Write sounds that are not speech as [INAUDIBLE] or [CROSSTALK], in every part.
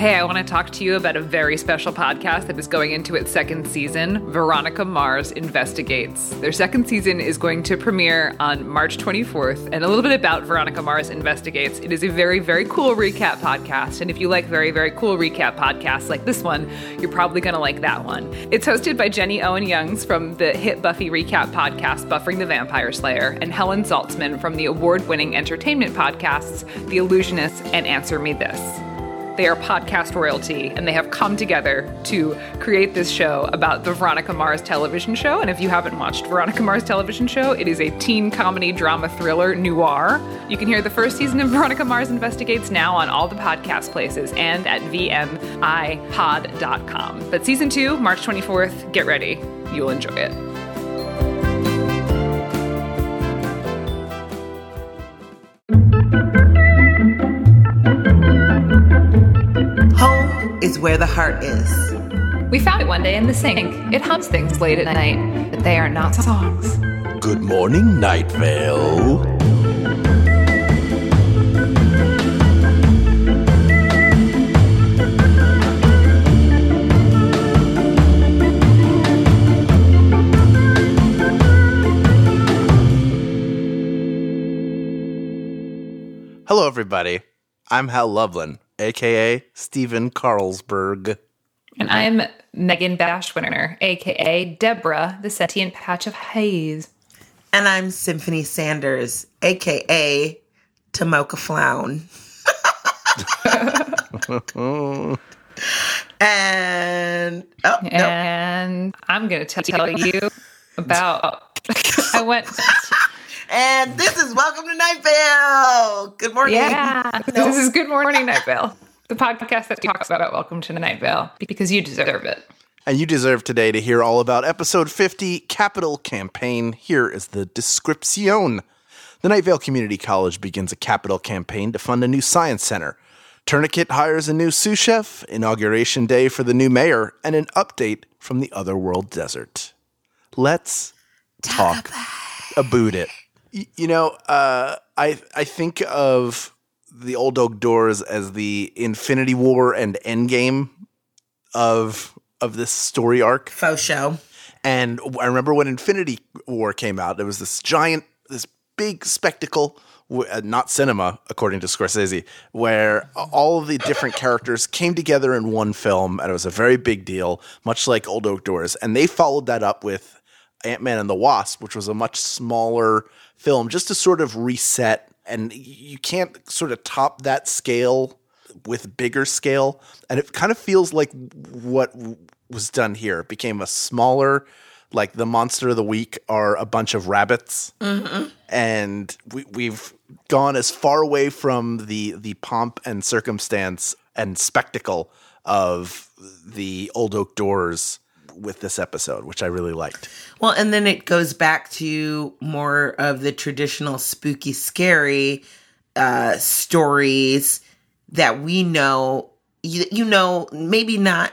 Hey, I want to talk to you about a very special podcast that is going into its second season Veronica Mars Investigates. Their second season is going to premiere on March 24th. And a little bit about Veronica Mars Investigates it is a very, very cool recap podcast. And if you like very, very cool recap podcasts like this one, you're probably going to like that one. It's hosted by Jenny Owen Youngs from the hit Buffy recap podcast Buffering the Vampire Slayer and Helen Zaltzman from the award winning entertainment podcasts The Allusionist and Answer Me This. They are podcast royalty, and they have come together to create this show about the Veronica Mars television show. And if you haven't watched Veronica Mars television show, it is a teen comedy drama thriller noir. You can hear the first season of Veronica Mars Investigates now on all the podcast places and at VMIPod.com. But season two, March 24th, get ready. You'll enjoy it. Is where the heart is. We found it one day in the sink. It hums things late at night, but they are not songs. Good morning, Night Vale. Hello, everybody. I'm Hal Lublin, aka Stephen Carlsberg. And I'm Megan Bashwiner, aka Deborah, the sentient patch of haze. And I'm Symphony Sanders, aka Tamika Flynn. [LAUGHS] and oh no. And I'm going to tell you about. I went. And this is Welcome to Night Vale. Good morning. Yeah. This is Good Morning Night Vale, the podcast that talks about Welcome to the Night Vale because you deserve it. And you deserve today to hear all about episode 50, Capital Campaign. Here is the description. The Night Vale Community College begins a capital campaign to fund a new science center. Tourniquet hires a new sous chef, inauguration day for the new mayor, and an update from the otherworld desert. Let's talk about it. You know, uh, I I think of the Old Oak Doors as the Infinity War and Endgame of of this story arc. Faux show. And I remember when Infinity War came out, there was this giant, this big spectacle, uh, not cinema, according to Scorsese, where all of the different characters came together in one film, and it was a very big deal, much like Old Oak Doors. And they followed that up with Ant Man and the Wasp, which was a much smaller film, just to sort of reset. And you can't sort of top that scale with bigger scale. And it kind of feels like what was done here. It became a smaller, like the monster of the week are a bunch of rabbits. Mm-hmm. And we, we've gone as far away from the the pomp and circumstance and spectacle of the old oak doors with this episode, which I really liked. Well, and then it goes back to more of the traditional spooky, scary uh, stories that we know. You, you know, maybe not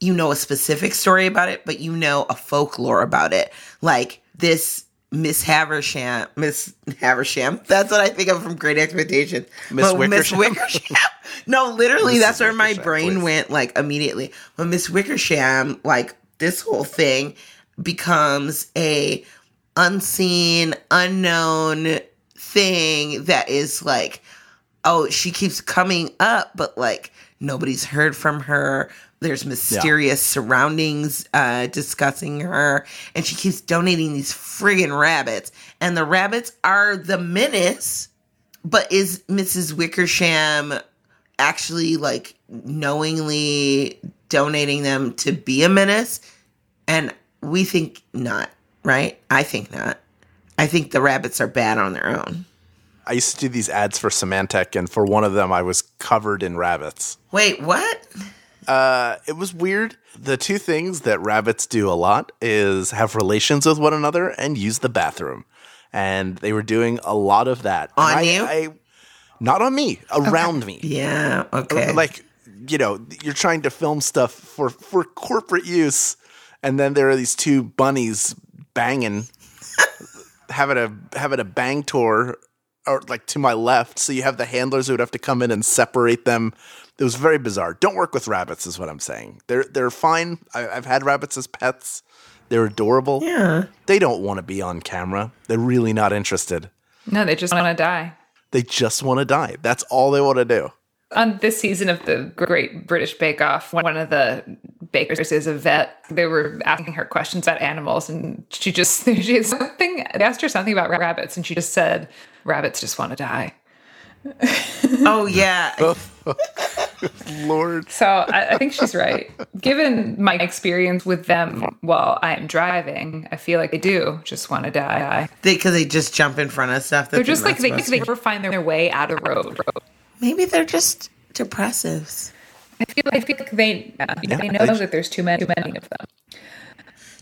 you know a specific story about it, but you know a folklore about it. Like this Miss Havisham, Miss Havisham. [LAUGHS] That's what I think of from Great Expectations. Miss Wickersham? Wickersham. [LAUGHS] no, literally, Mrs. that's where my Wickersham, brain please. went like immediately. But Miss Wickersham, like this whole thing becomes a unseen, unknown thing that is like, oh, she keeps coming up, but like nobody's heard from her. There's mysterious surroundings uh, discussing her, and she keeps donating these friggin' rabbits. And the rabbits are the menace, but is Mrs. Wickersham actually like knowingly donating them to be a menace? And we think not, right? I think not. I think the rabbits are bad on their own. I used to do these ads for Symantec, and for one of them, I was covered in rabbits. Wait, what? Uh, it was weird. The two things that rabbits do a lot is have relations with one another and use the bathroom. And they were doing a lot of that. On I, you? I, not on me, around me. Yeah, okay. Like, you know, you're trying to film stuff for, for corporate use, and then there are these two bunnies banging, having a having a bang tour or like to my left. So you have the handlers who would have to come in and separate them. It was very bizarre. Don't work with rabbits, is what I'm saying. They're they're fine. I, I've had rabbits as pets. They're adorable. Yeah. They don't want to be on camera. They're really not interested. No, they just want to die. They just want to die. That's all they want to do. On this season of the Great British Bake Off, one of the bakers is a vet. They were asking her questions about animals, and she just [LAUGHS] she had something. They asked her something about rabbits, and she just said, "Rabbits just want to die." [LAUGHS] Oh yeah. [LAUGHS] Lord. So I, I think she's right. Given my experience with them while I am driving, I feel like they do just want to die. Because they, just jump in front of stuff. That They're just like they, they never find their way out of road. Maybe they're just depressives. I feel, I feel like they, uh, they know that there's too many, too many of them.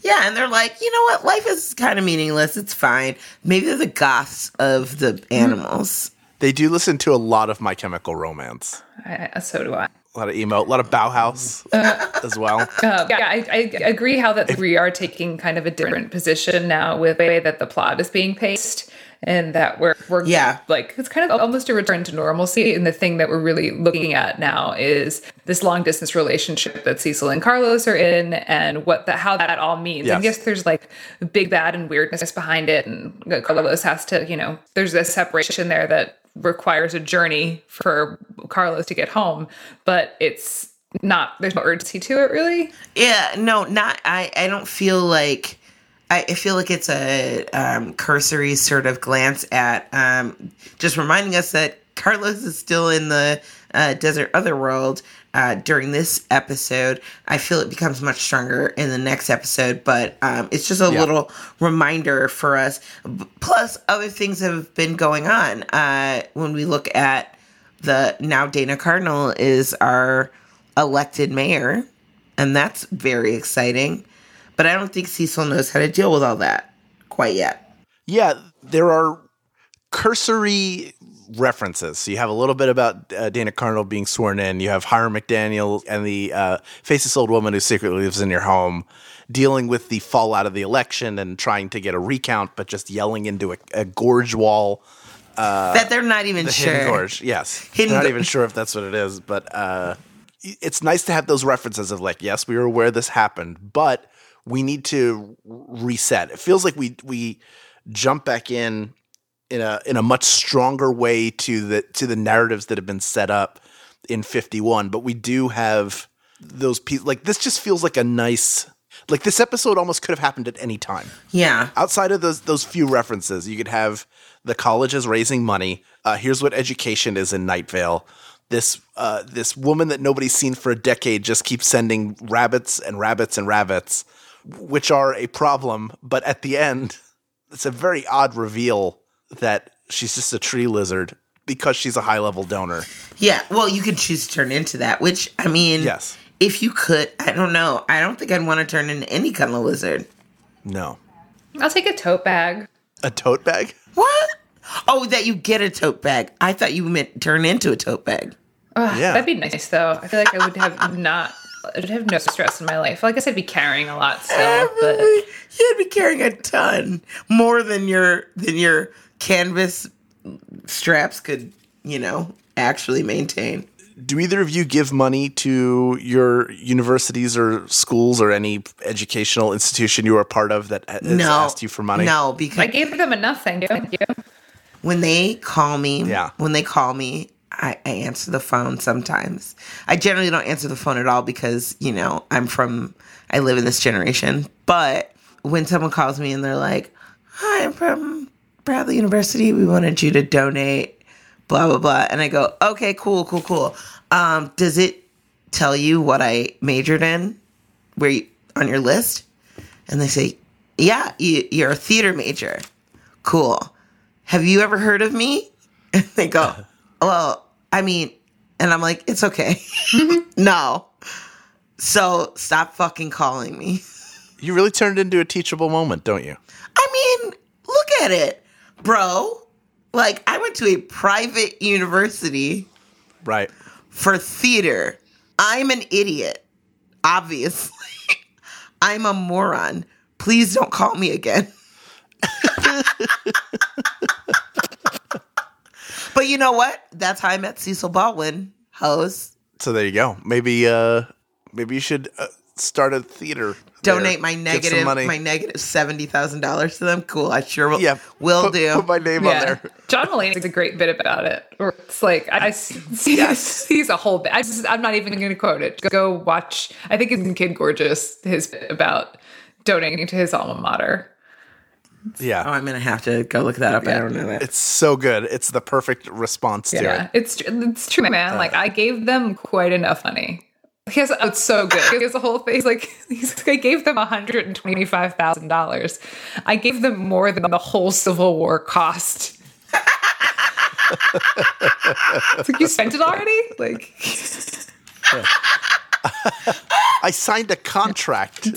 Yeah, and they're like, you know what? Life is kind of meaningless. It's fine. Maybe they're the goths of the animals. They do listen to a lot of My Chemical Romance. I, I- uh, so do I. A lot of emo, a lot of Bauhaus uh, as well. [LAUGHS] Uh, yeah, I, I agree how that we are taking kind of a different position now with the way that the plot is being paced, and that we're we're Yeah. like it's kind of almost a return to normalcy. And the thing that we're really looking at now is this long distance relationship that Cecil and Carlos are in, and what the how that all means. Yes. I guess there's like big bad and weirdness behind it, and Carlos has to, you know, there's a separation there that requires a journey for Carlos to get home, but it's not there's no urgency to it really. Yeah, no, not. I. I don't feel like. I, I feel like it's a um, cursory sort of glance at um, just reminding us that Carlos is still in the uh, desert otherworld uh, during this episode. I feel it becomes much stronger in the next episode, but um, it's just a Yeah. little reminder for us. Plus, other things have been going on. Uh, when we look at the now Dana Cardinal is our elected mayor, and that's very exciting. But I don't think Cecil knows how to deal with all that quite yet. Yeah, there are cursory references. So you have a little bit about uh, Dana Cardinal being sworn in. You have Hiram McDaniel and the uh, faceless old woman who secretly lives in your home, dealing with the fallout of the election and trying to get a recount, but just yelling into a, a gorge wall. that they're not even The sure. gorge, yes. Hidden They're not go- even sure if that's what it is, but uh, it's nice to have those references of like, yes, we were aware this happened, but we need to reset. It feels like we we jump back in in a in a much stronger way to the to the narratives that have been set up in 51 but we do have those pieces like this just feels like a nice like this episode almost could have happened at any time Yeah. outside of those those few references, you could have the colleges raising money. Uh, here's what education is in Night Vale. This uh, this woman that nobody's seen for a decade just keeps sending rabbits and rabbits and rabbits, which are a problem. But at the end, it's a very odd reveal that she's just a tree lizard because she's a high level donor. Yeah. Well, you could choose to turn into that, which, I mean, Yes. if you could, I don't know. I don't think I'd want to turn into any kind of lizard. No, I'll take a tote bag. a tote bag. What? Oh, that you get a tote bag. I thought you meant turn into a tote bag. Ugh, Yeah. That'd be nice though. I feel like I would have [LAUGHS] not I'd have no stress in my life. Like I said, I'd be carrying a lot still, but You'd be carrying a ton more than your than your canvas straps could, you know, actually maintain. do either of you give money to your universities or schools or any educational institution you are a part of that has No, asked you for money? No, because I gave them enough. Thank you. Thank you. when they call me, Yeah. when they call me, I, I answer the phone sometimes. I generally don't answer the phone at all because you know I'm from I live in this generation. But when someone calls me and they're like, "Hi, I'm from Bradley University. We wanted you to donate." Blah blah blah, and I go, "Okay, cool, cool, cool." Um, does it tell you what I majored in? Where you, on your list? And they say, "Yeah, you, you're a theater major." Cool. Have you ever heard of me? [LAUGHS] And they go, Well, I mean, and I'm like, It's okay. Mm-hmm. [LAUGHS] no. So stop fucking calling me. You really turned into a teachable moment, don't you? I mean, look at it, bro. Like, I went to a private university Right. for theater. I'm an idiot, obviously. [LAUGHS] I'm a moron. Please don't call me again. [LAUGHS] But you know what? That's how I met Cecil Baldwin. Hose. So there you go. Maybe uh maybe you should uh, start a theater. Donate there. my Get some negative money. my negative seventy thousand dollars to them. Cool. I sure will. yeah, will put, do. Put my name on there. John Mulaney has a great bit about it. Or it's like I see [LAUGHS] [LAUGHS] yes. he's a whole bit. I just, I'm not even going to quote it. Go watch. I think it's in Kid Gorgeous. His bit about donating to his alma mater. Yeah. oh, I'm gonna have to go look that up. I don't know that. It's so good. It's the perfect response to Yeah, it. it's it's true, oh man. Like I gave them quite enough money. He has, it's so good. He has a whole face like [LAUGHS] he's like, I gave them one hundred and twenty five thousand dollars. I gave them more than the whole Civil War cost. [LAUGHS] it's like you spent it already. Like [LAUGHS] I signed a contract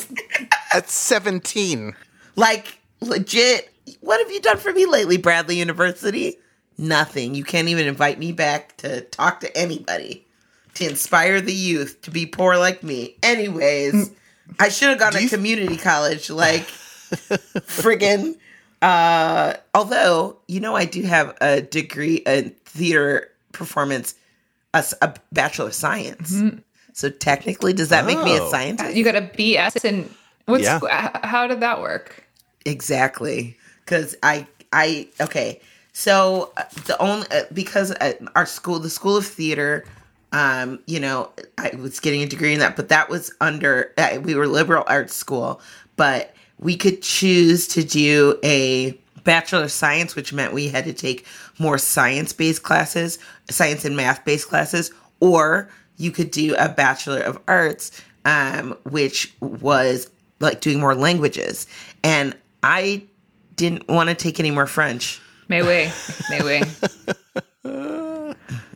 at 17. Like legit. What have you done for me lately, Bradley University? Nothing. You can't even invite me back to talk to anybody to inspire the youth to be poor like me. Anyways, I should have gone to you- community college [LAUGHS] like friggin' uh although, you know I do have a degree in theater performance a bachelor of science. So technically does that make me a Oh. scientist? you got a BS and what's Yeah. how did that work? Exactly. Cuz I I okay. So uh, the only uh, because uh, our school the School of Theater um you know I was getting a degree in that but that was under we were liberal arts school but we could choose to do a bachelor of science which meant we had to take more science based classes science and math based classes or you could do a bachelor of arts um which was like doing more languages and i didn't want to take any more french May we, may we.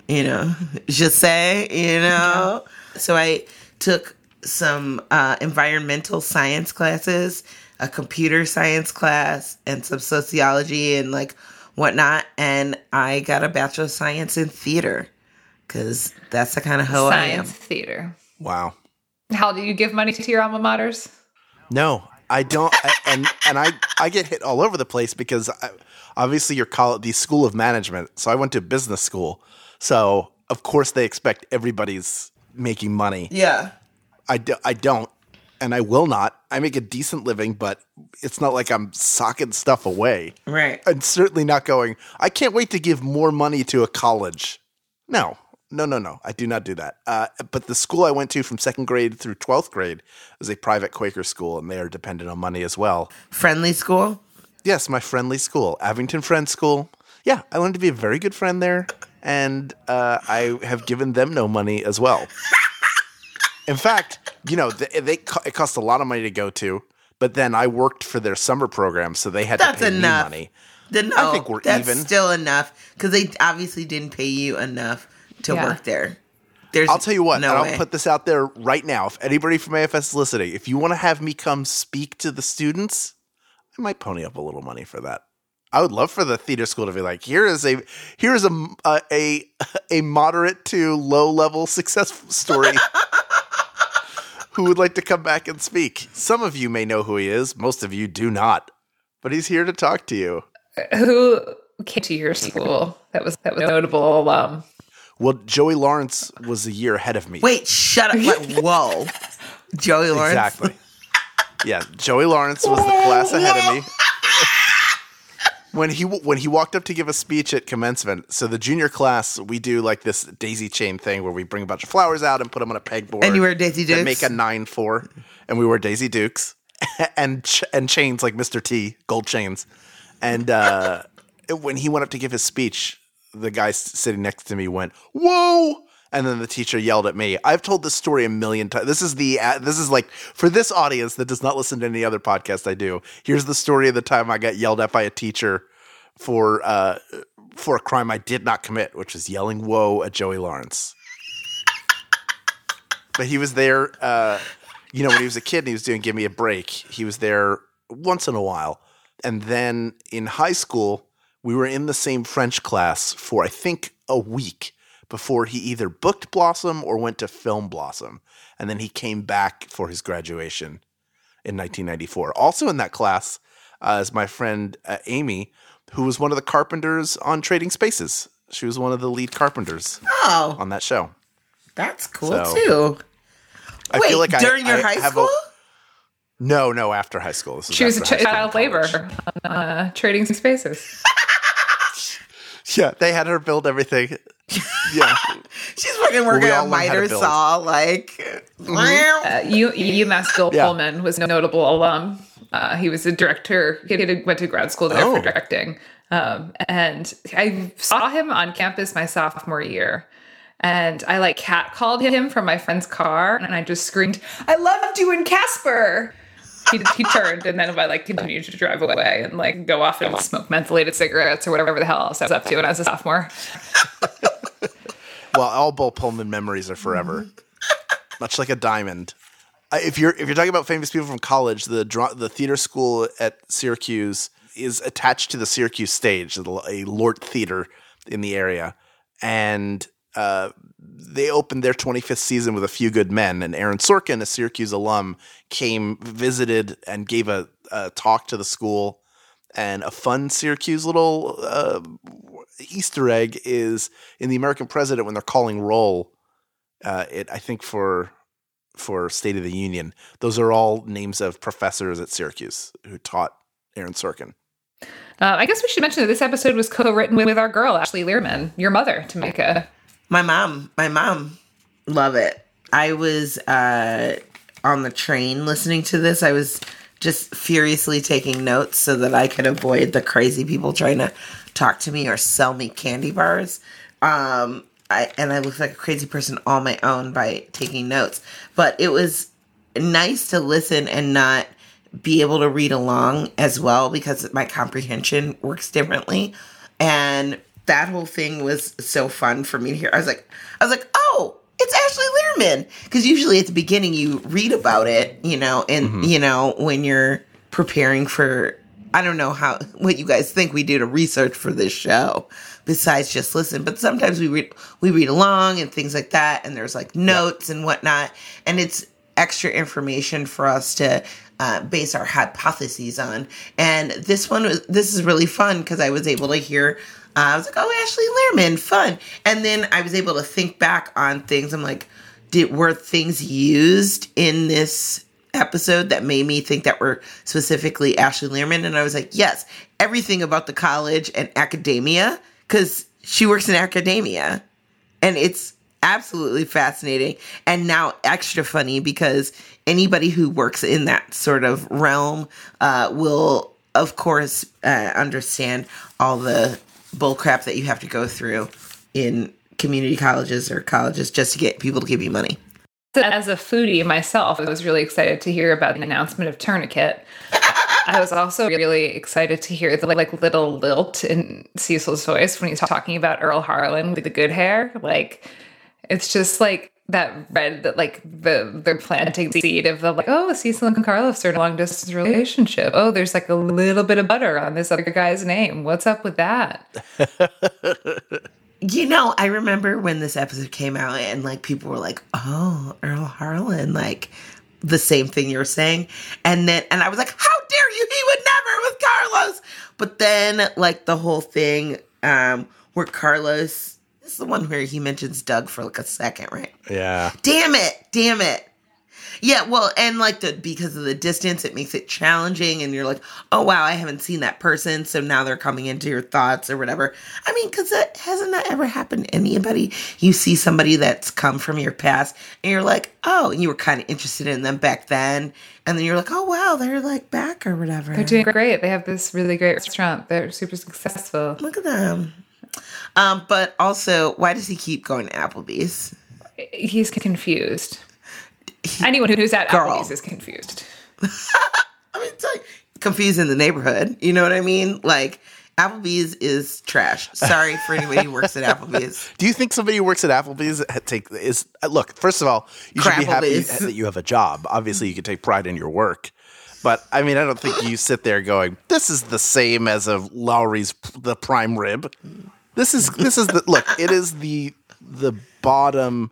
you know, je sais, you know. So I took some uh, environmental science classes, a computer science class, and some sociology and like whatnot. And I got a bachelor of science in theater because that's the kind of hoe I am. Science theater. Wow. How do you give money to your alma maters? No, I don't. I, and and I I get hit all over the place because I, obviously you're call the school of management. So I went to business school. So of course they expect everybody's making money. Yeah. I, do, I don't, and I will not. I make a decent living, but it's not like I'm socking stuff away. Right. And certainly not going, I can't wait to give more money to a college. No, no, no, no. I do not do that. Uh, but the school I went to from second grade through 12th grade was a private Quaker school, and they are dependent on money as well. Friendly school. Yes, my friendly school, Abington Friends School. Yeah, I learned to be a very good friend there, and uh, I have given them no money as well. [LAUGHS] In fact, you know, they, they co- it cost a lot of money to go to, but then I worked for their summer program, so they had That's to pay enough. me money. Then no, I think we're that's even. still enough because they obviously didn't pay you enough to Yeah. work there. There's I'll tell you what, no and I'll way. put this out there right now. If anybody from AFS is listening, if you want to have me come speak to the students, I might pony up a little money for that. I would love for the theater school to be like, here is a here is a a a, a moderate to low level success story. who would like to come back and speak? Some of you may know who he is. Most of you do not, but he's here to talk to you. Who came to your school? That was that was notable alum. Well, Joey Lawrence was a year ahead of me. Wait, shut up! Like, [LAUGHS] whoa, Joey Lawrence. Exactly. Yeah, Joey Lawrence was the class ahead of me. [LAUGHS] When he when he walked up to give a speech at commencement, so the junior class we do like this daisy chain thing where we bring a bunch of flowers out and put them on a pegboard. And you wear Daisy that Dukes? make a nine four, and we wear Daisy Dukes [LAUGHS] and ch- and chains like Mr. T, gold chains. And uh, when he went up to give his speech, the guy sitting next to me went, "Whoa!" And then the teacher yelled at me. I've told this story a million times. This is the uh, this is like for this audience that does not listen to any other podcast I do. Here's the story of the time I got yelled at by a teacher for uh, for a crime I did not commit, which is yelling "whoa" at Joey Lawrence. but he was there. Uh, you know, when he was a kid and he was doing "Give Me a Break," he was there once in a while. And then in high school, we were in the same French class for I think a week before he either booked Blossom or went to film Blossom. And then he came back for his graduation in 1994. Also in that class uh, is my friend uh, Amy, who was one of the carpenters on Trading Spaces. She was one of the lead carpenters Oh, on that show. that's cool So, too. I Wait, feel like I- during your I high have a- school? No, no, after high school. This She was a ch- child and college. labor on uh, trading spaces. [LAUGHS] Yeah, they had her build everything. Yeah, [LAUGHS] She's fucking working we all on learned how to miter saw, like. [LAUGHS] Uh, U- UMass Bill Yeah. Pullman was a notable alum. Uh, he was a director. He had- went to grad school there Oh. for directing. Um, and I saw him on campus my sophomore year. And I like cat called him from my friend's car, and I just screamed, "I loved you in Casper." He, he turned and then I like continued to drive away and like go off and smoke mentholated cigarettes or whatever the hell else I was up to when I was a sophomore. [LAUGHS] well, all Bill Pullman memories are forever, much like a diamond. Uh, If you're if you're talking about famous people from college, the the theater school at Syracuse is attached to the Syracuse stage, a LORT theater in the area, and uh, they opened their 25th season with a few good men. And Aaron Sorkin, a Syracuse alum, came, visited, and gave a, a talk to the school. And a fun Syracuse little uh, Easter egg is in the American President when they're calling roll. Uh, it I think for for State of the Union, those are all names of professors at Syracuse who taught Aaron Sorkin. Uh, I guess we should mention that this episode was co-written with our girl Ashley Lierman, your mother, Tamika. My mom, my mom, love it. I was uh, on the train listening to this. I was just furiously taking notes so that I could avoid the crazy people trying to talk to me or sell me candy bars. Um, I, and I looked like a crazy person on my own by taking notes. But it was nice to listen and not be able to read along as well because my comprehension works differently. And that whole thing was so fun for me to hear. I was like, I was like, oh, it's Ashley Lierman. Because usually at the beginning you read about it, you know, and you know when you're preparing for. I don't know how what you guys think we do to research for this show, besides just listen. But sometimes we read we read along and things like that, and there's like notes and whatnot, and it's extra information for us to uh, base our hypotheses on. And this one was this is really fun because I was able to hear. I was like, "Oh, Ashley Lierman, fun!" And then I was able to think back on things. I'm like, "Did were things used in this episode that made me think that were specifically Ashley Lierman?" And I was like, "Yes, everything about the college and academia because she works in academia." and it's absolutely fascinating and now extra funny because anybody who works in that sort of realm uh, will of course uh, understand all the bullcrap that you have to go through in community colleges or colleges just to get people to give you money So As a foodie myself, I was really excited to hear about the announcement of Tourniquet. I was also really excited to hear the like little lilt in Cecil's voice when he's talking about Earl Harlan with the good hair. Like it's just like that red that like the they're planting the seed of the like oh Cecil and Carlos are in a long distance relationship. Oh, there's like a little bit of butter on this other guy's name. What's up with that? [LAUGHS] You know, I remember when this episode came out and like people were like, "Oh, Earl Harlan," like the same thing you were saying, and then and I was like, "How dare you? He would never with Carlos." But then like the whole thing um where Carlos this is the one where he mentions Doug for like a second, right? Yeah. Damn it! Damn it! Yeah, well, and like the because of the distance, it makes it challenging, and you're like, oh wow, I haven't seen that person, so now they're coming into your thoughts or whatever. I mean, because that hasn't that ever happened to anybody? You see somebody that's come from your past, and you're like, oh, and you were kind of interested in them back then, and then you're like, oh wow, they're like back or whatever. They're doing great. They have this really great restaurant. They're super successful. Look at them. Um, but also, why does he keep going to Applebee's? He's confused. Anyone who's at Girl. Applebee's is confused. I mean, it's like confused in the neighborhood. You know what I mean? Like Applebee's is trash. Sorry for anybody who works at Applebee's. [LAUGHS] Do you think somebody who works at Applebee's take is uh, look? First of all, you should be happy that you have a job. Obviously, you can take pride in your work, but I mean, I don't think you sit there going, "This is the same as a Lawry's the prime rib." This is this is the look. It is the the bottom,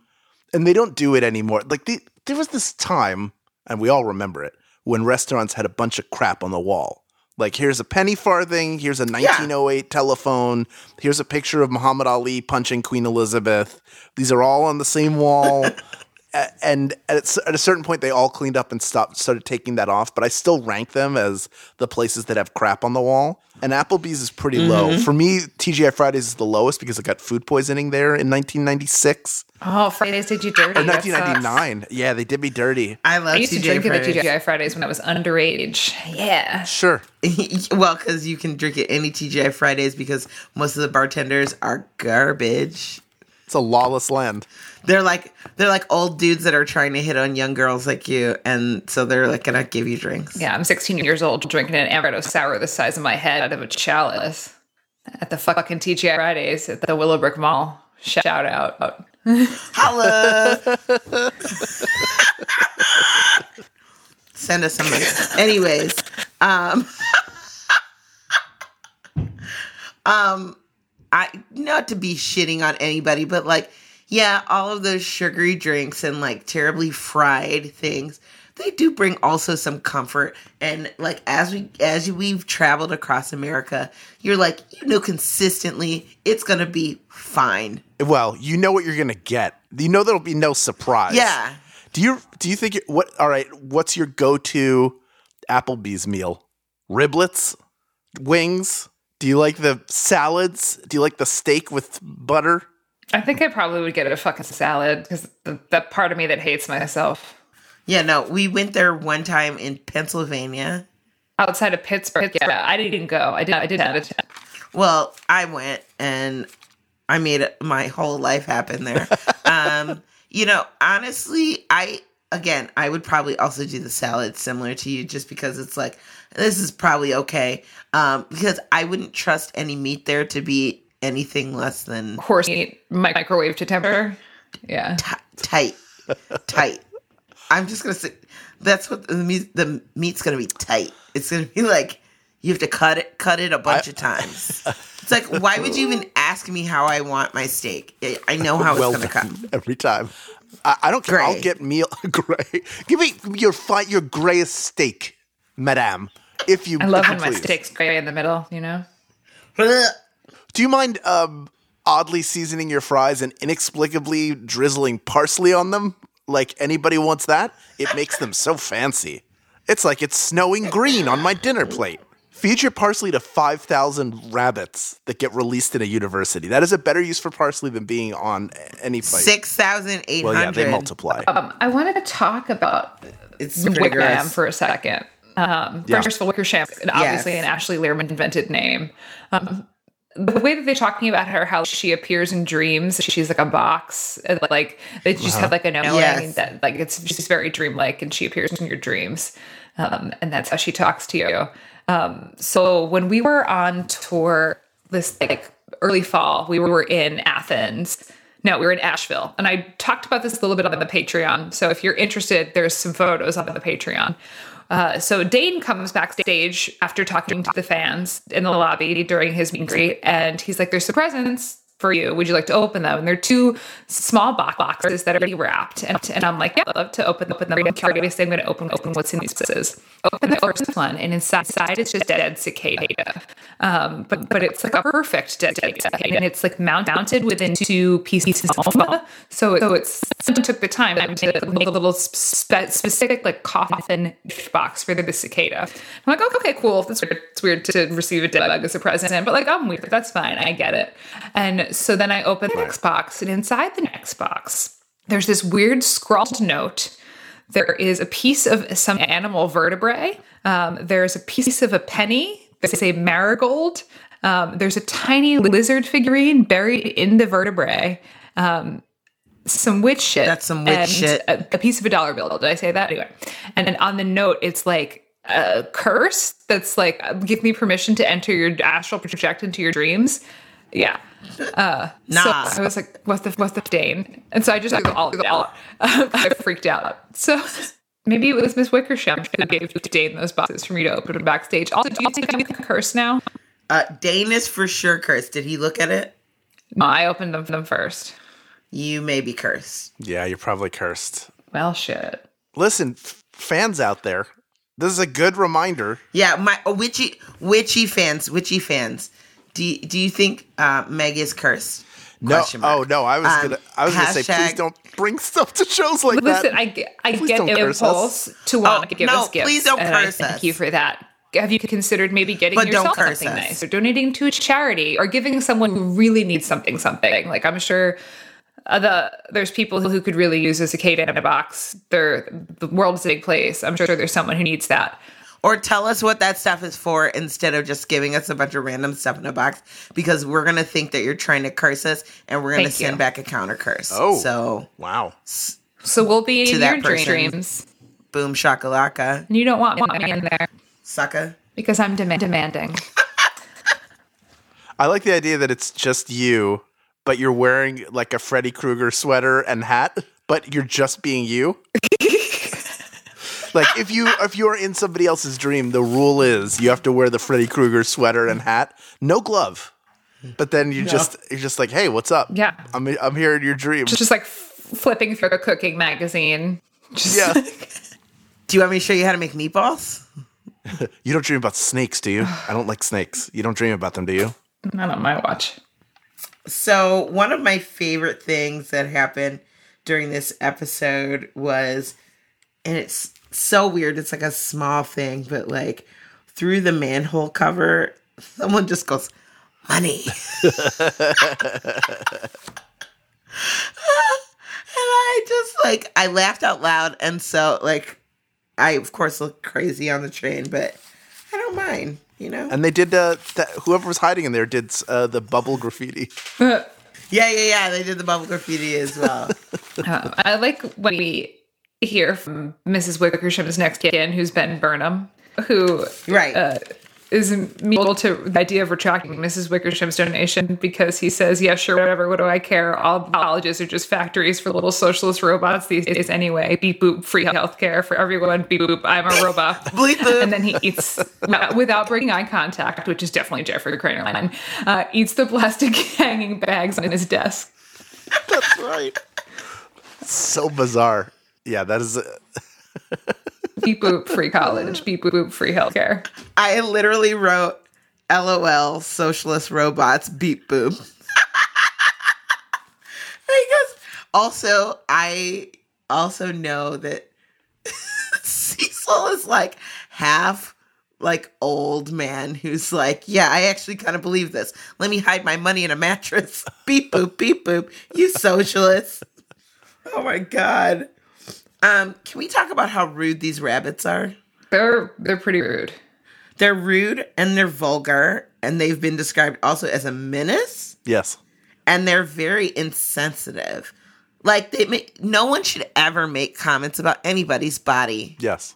and they don't do it anymore. Like the, there was this time, and we all remember it when restaurants had a bunch of crap on the wall. Like, here's a penny farthing. Here's a 1908 telephone. Here's a picture of Muhammad Ali punching Queen Elizabeth. These are all on the same wall. A- and at, at a certain point, they all cleaned up and stopped, started taking that off. But I still rank them as the places that have crap on the wall. And Applebee's is pretty low mm-hmm. for me. TGI Fridays is the lowest because I got food poisoning there in 1996 Oh, Fridays did you dirty? or That sucks. 1999. Yeah, they did me dirty. I love I used to drink it at Fridays. TGI Fridays when I was underage. Yeah. Sure. [LAUGHS] well, because you can drink at any TGI Fridays because most of the bartenders are garbage. It's a lawless land. They're like they're like old dudes that are trying to hit on young girls like you, and so they're like gonna give you drinks. Yeah, I'm 16 years old drinking an amaretto sour the size of my head out of a chalice at the fucking TGI Fridays at the Willowbrook Mall. Shout out. [LAUGHS] Holla! Send us some money. Anyways, um, [LAUGHS] um, I not to be shitting on anybody, but like, yeah, all of those sugary drinks and like terribly fried things, they do bring also some comfort. And like as we as we've traveled across America, you're like, you know, consistently it's gonna be fine. Well, you know what you're gonna get. You know there'll be no surprise. Yeah. Do you do you think what? All right. What's your go-to Applebee's meal? Riblets, wings. Do you like the salads? Do you like the steak with butter? I think I probably would get a fucking salad because the, that part of me that hates myself. Yeah, no, we went there one time in Pennsylvania. Outside of Pittsburgh, yeah, I didn't go. I did. I didn't attend. Well, I went and I made my whole life happen there. [LAUGHS] um, you know, honestly, I again, I would probably also do the salad similar to you just because it's like this is probably okay. Um, because I wouldn't trust any meat there to be anything less than Horse meat, microwave to temperature. Yeah. ti- tight, tight. I'm just gonna say that's what the meat. The meat's gonna be tight. It's gonna be like you have to cut it, cut it a bunch of times. It's like why would you even ask me how I want my steak? I- I know how it's well gonna cut. every time. I, I don't care. I'll Gray. get meal [LAUGHS] gray. Give me your fi- your grayest steak, madame. If you, I love if you when my please. steak's gray in the middle, you know? Do you mind um, oddly seasoning your fries and inexplicably drizzling parsley on them? Like anybody wants that? It makes them so fancy. It's like it's snowing green on my dinner plate. Feed your parsley to 5,000 rabbits that get released in a university. That is a better use for parsley than being on any plate. Six thousand eight well, yeah, they multiply. Um, I wanted to talk about It's pretty Wickham gross. for a second. Um, Yeah. First of all, Wickersham, obviously Yes. an Ashley Lierman invented name. Um, the way that they're talking about her, how she appears in dreams, she's like a box, and like they just have like a knowing Yes. that like it's she's very dreamlike, and she appears in your dreams, um, and that's how she talks to you. Um, so when we were on tour this like early fall, we were in Athens. No, we were in Asheville, and I talked about this a little bit on the Patreon. So if you're interested, there's some photos on the Patreon. Uh, so Dane comes backstage after talking to the fans in the lobby during his meet and greet, and he's like, "There's some presents for you. Would you like to open them?" And they're two small box boxes that are already wrapped, and, and I'm like, "Yeah, I'd love to open, open them." I'm curious. I'm going to open open what's in these boxes. Open the first one, and inside, inside it's just dead cicada, um, but but it's like a perfect dead cicada, and it's like mount, mounted within two pieces of alpha. So so it's someone took the time to make a little spe- specific like coffin box for the cicada. I'm like, oh, okay, cool. That's weird. It's weird to receive a dead bug as a present, but like I'm weird. That's fine. I get it. And so then I open the next box, and inside the next box, there's this weird scrawled note. There is a piece of some animal vertebrae. Um, there's a piece of a penny. There's a marigold. Um, there's a tiny lizard figurine buried in the vertebrae. Um, some witch shit. That's some witch shit. A, a piece of a dollar bill. Did I say that? Anyway. And then on the note, it's like a curse that's like, give me permission to enter your astral project into your dreams. Yeah. Uh, Nah. So I was like, what's the, what's the Dane? And so I just all, all [LAUGHS] I freaked out. So maybe it was Miss Wickersham who gave Dane those boxes for me to open backstage. Also, do you think I'm cursed now? Uh, Dane is for sure cursed. Did he look at it? No, I opened them, them first. You may be cursed. Yeah, you're probably cursed. Well, shit. Listen, f- fans out there, This is a good reminder. Yeah, my oh, witchy witchy fans, witchy fans. Do you, do you think uh, Meg is cursed? No, Question mark. oh no, I was Um, gonna, I was gonna say, please don't bring stuff to shows like Listen, that. I get, I Please get don't the curse impulse to want to give no, us gifts. please don't and I curse Thank you for that. Have you considered maybe getting But don't yourself something us. nice, or donating to a charity, or giving someone who really needs something something? Like I'm sure uh, the there's people who could really use a cicada in a box. They're the world's a big place. I'm sure there's someone who needs that. Or tell us what that stuff is for instead of just giving us a bunch of random stuff in a box because we're gonna think that you're trying to curse us and we're gonna send you. back a counter curse. Oh. so wow. So we'll be To in that your person. dreams. boom shakalaka And you don't want me in there sucker. because I'm dem- demanding. [LAUGHS] I like the idea that it's just you, but you're wearing like a Freddy Krueger sweater and hat, but you're just being you. [LAUGHS] like if you if you're in somebody else's dream, the rule is you have to wear the Freddy Krueger sweater and hat, no glove. But then you just you're just like, hey, what's up? Yeah. I'm I'm here in your dream. Just just like f- flipping through a cooking magazine. Just yeah. [LAUGHS] Do you want me to show you how to make meatballs? [LAUGHS] You don't dream about snakes, do you? I don't like snakes. You don't dream about them, do you? not on my watch. So one of my favorite things that happened during this episode was, and it's so weird. It's like a small thing, but like through the manhole cover, someone just goes, "Money," [LAUGHS] and I just like I laughed out loud, and so like I of course look crazy on the train, but I don't mind, you know. And they did uh, that. Whoever was hiding in there did uh, the bubble graffiti. yeah, yeah, yeah. They did the bubble graffiti as well. Um, [LAUGHS] I like when we hear from Mrs. Wickersham's next kin, who's Ben Burnham, who right. uh, is amenable to the idea of retracting Mrs. Wickersham's donation because he says, "Yeah, sure, whatever. What do I care? All colleges are just factories for little socialist robots these days, anyway. Beep boop, free healthcare for everyone. Beep boop, I'm a robot." [LAUGHS] Bleep boop. and then he eats without breaking eye contact, which is definitely Jeffrey Cranor line. Uh, eats the plastic [LAUGHS] hanging bags on his desk. That's right. So bizarre. Yeah, that is. Uh, [LAUGHS] Beep boop, free college. Beep boop, free healthcare. I literally wrote LOL socialist robots beep boop. [LAUGHS] because also I also know that [LAUGHS] Cecil is like half like old man who's like, yeah, I actually kind of believe this. Let me hide my money in a mattress. Beep boop, beep boop. You socialists. Oh my god. Um, can we talk about how rude these rabbits are? They're they're pretty rude. They're rude and they're vulgar, and they've been described also as a menace, yes. and they're very insensitive. Like they make no one should ever make comments about anybody's body. Yes.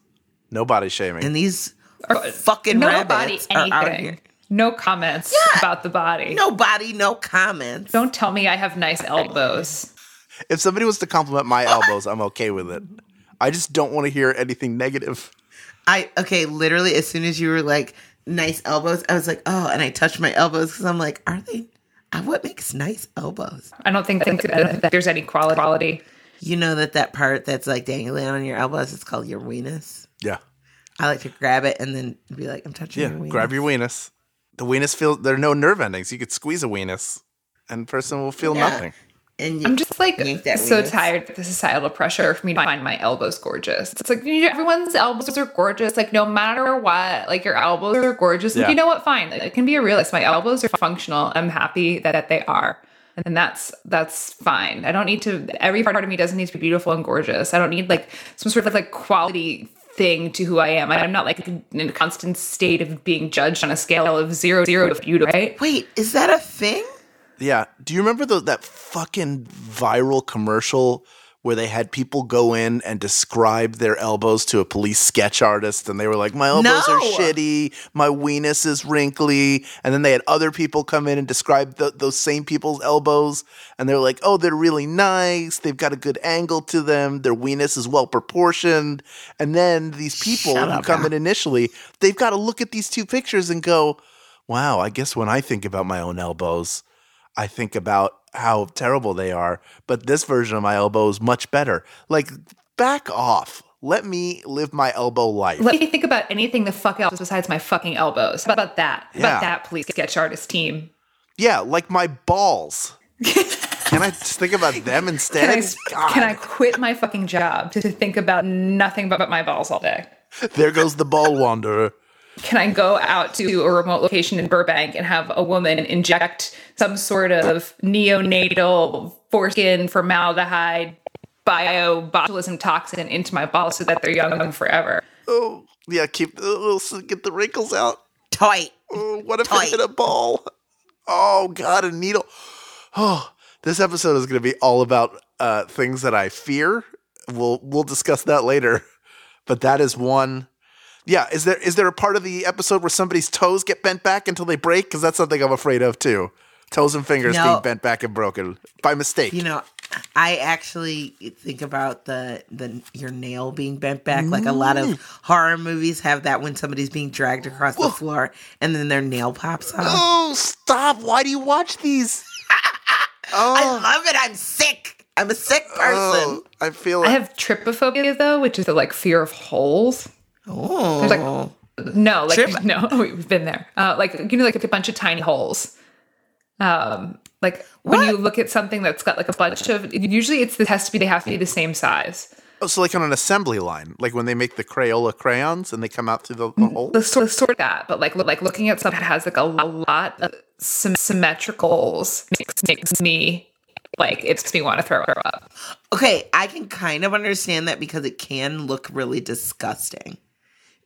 No body shaming. And these Or- fucking no body rabbits are out anything. here. No comments Yeah. about the body. No body, no comments. Don't tell me I have nice elbows. If somebody wants to compliment my [LAUGHS] elbows, I'm okay with it. I just don't want to hear anything negative. I okay, literally as soon as you were like nice elbows, I was like, oh, and I touched my elbows because I'm like, are they? uh, What makes nice elbows? I don't think, think that, that there's any quality. quality. You know that that part that's like dangling on your elbows is called your weenus. Yeah. I like to grab it and then be like, I'm touching Yeah. your weenus. Grab your weenus. The weenus feels there are no nerve endings. You could squeeze a weenus and person will feel Yeah. nothing. And you, I'm just like so weenus. tired of the societal pressure for me to find my elbows gorgeous. It's like you know, everyone's elbows are gorgeous. Like no matter what, like your elbows are gorgeous. Like, You know what? Fine. Like, it can be a realist. My elbows are functional. I'm happy that, that they are. And that's that's fine. I don't need to. Every part of me doesn't need to be beautiful and gorgeous. I don't need like some sort of like quality thing to who I am. I'm not like in a constant state of being judged on a scale of zero zero to beautiful. Right? Wait, is that a thing? Yeah. Do you remember the, that fucking viral commercial where they had people go in and describe their elbows to a police sketch artist and they were like, My elbows are shitty, my weenus is wrinkly. And then they had other people come in and describe th those same people's elbows and they're like, Oh, they're really nice. They've got a good angle to them. Their weenus is well proportioned. And then these people Shut who up come now. in initially, they've got to look at these two pictures and go, Wow, I guess when I think about my own elbows, I think about how terrible they are, but this version of my elbow is much better. Like, back off. Let me live my elbow life. Let me think about anything the fuck else besides my fucking elbows. How about that? How Yeah. About that, please, sketch artist team. yeah, like my balls. [LAUGHS] Can I just think about them instead? Can I, can I quit my fucking job to, to think about nothing but my balls all day? there goes the ball wanderer. Can I go out to a remote location in Burbank and have a woman inject some sort of neonatal foreskin formaldehyde biobotulism toxin into my balls so that they're young and forever? Oh, yeah, keep oh, get the wrinkles out. Tight. Oh, what if Tight. I hit a ball? Oh God, a needle. Oh, this episode is going to be all about uh, things that I fear. We'll we'll discuss that later. But that is one. Yeah, is there is there a part of the episode where somebody's toes get bent back until they break? Because that's something I'm afraid of too. Toes and fingers No. being bent back and broken by mistake. You know, I actually think about the the your nail being bent back. Like a lot of mm. horror movies have that when somebody's being dragged across the floor and then their nail pops off. oh, stop! Why do you watch these? [LAUGHS] I Oh, love it. I'm sick. I'm a sick person. oh, I feel I have trypophobia though, which is the like fear of holes. Oh, There's like no, like Trip- no, [LAUGHS] we've been there. Uh, like you know, like a bunch of tiny holes. Um, like when you look at something that's got like a bunch of, usually it's the has to be they have to be the same size. Oh, so like on an assembly line, like when they make the Crayola crayons and they come out through the, the hole. The sort, sort of that, but like like looking at something that has like a, a lot of sym- symmetricals makes makes me like it makes me want to throw her up. okay. I can kind of understand that because it can look really disgusting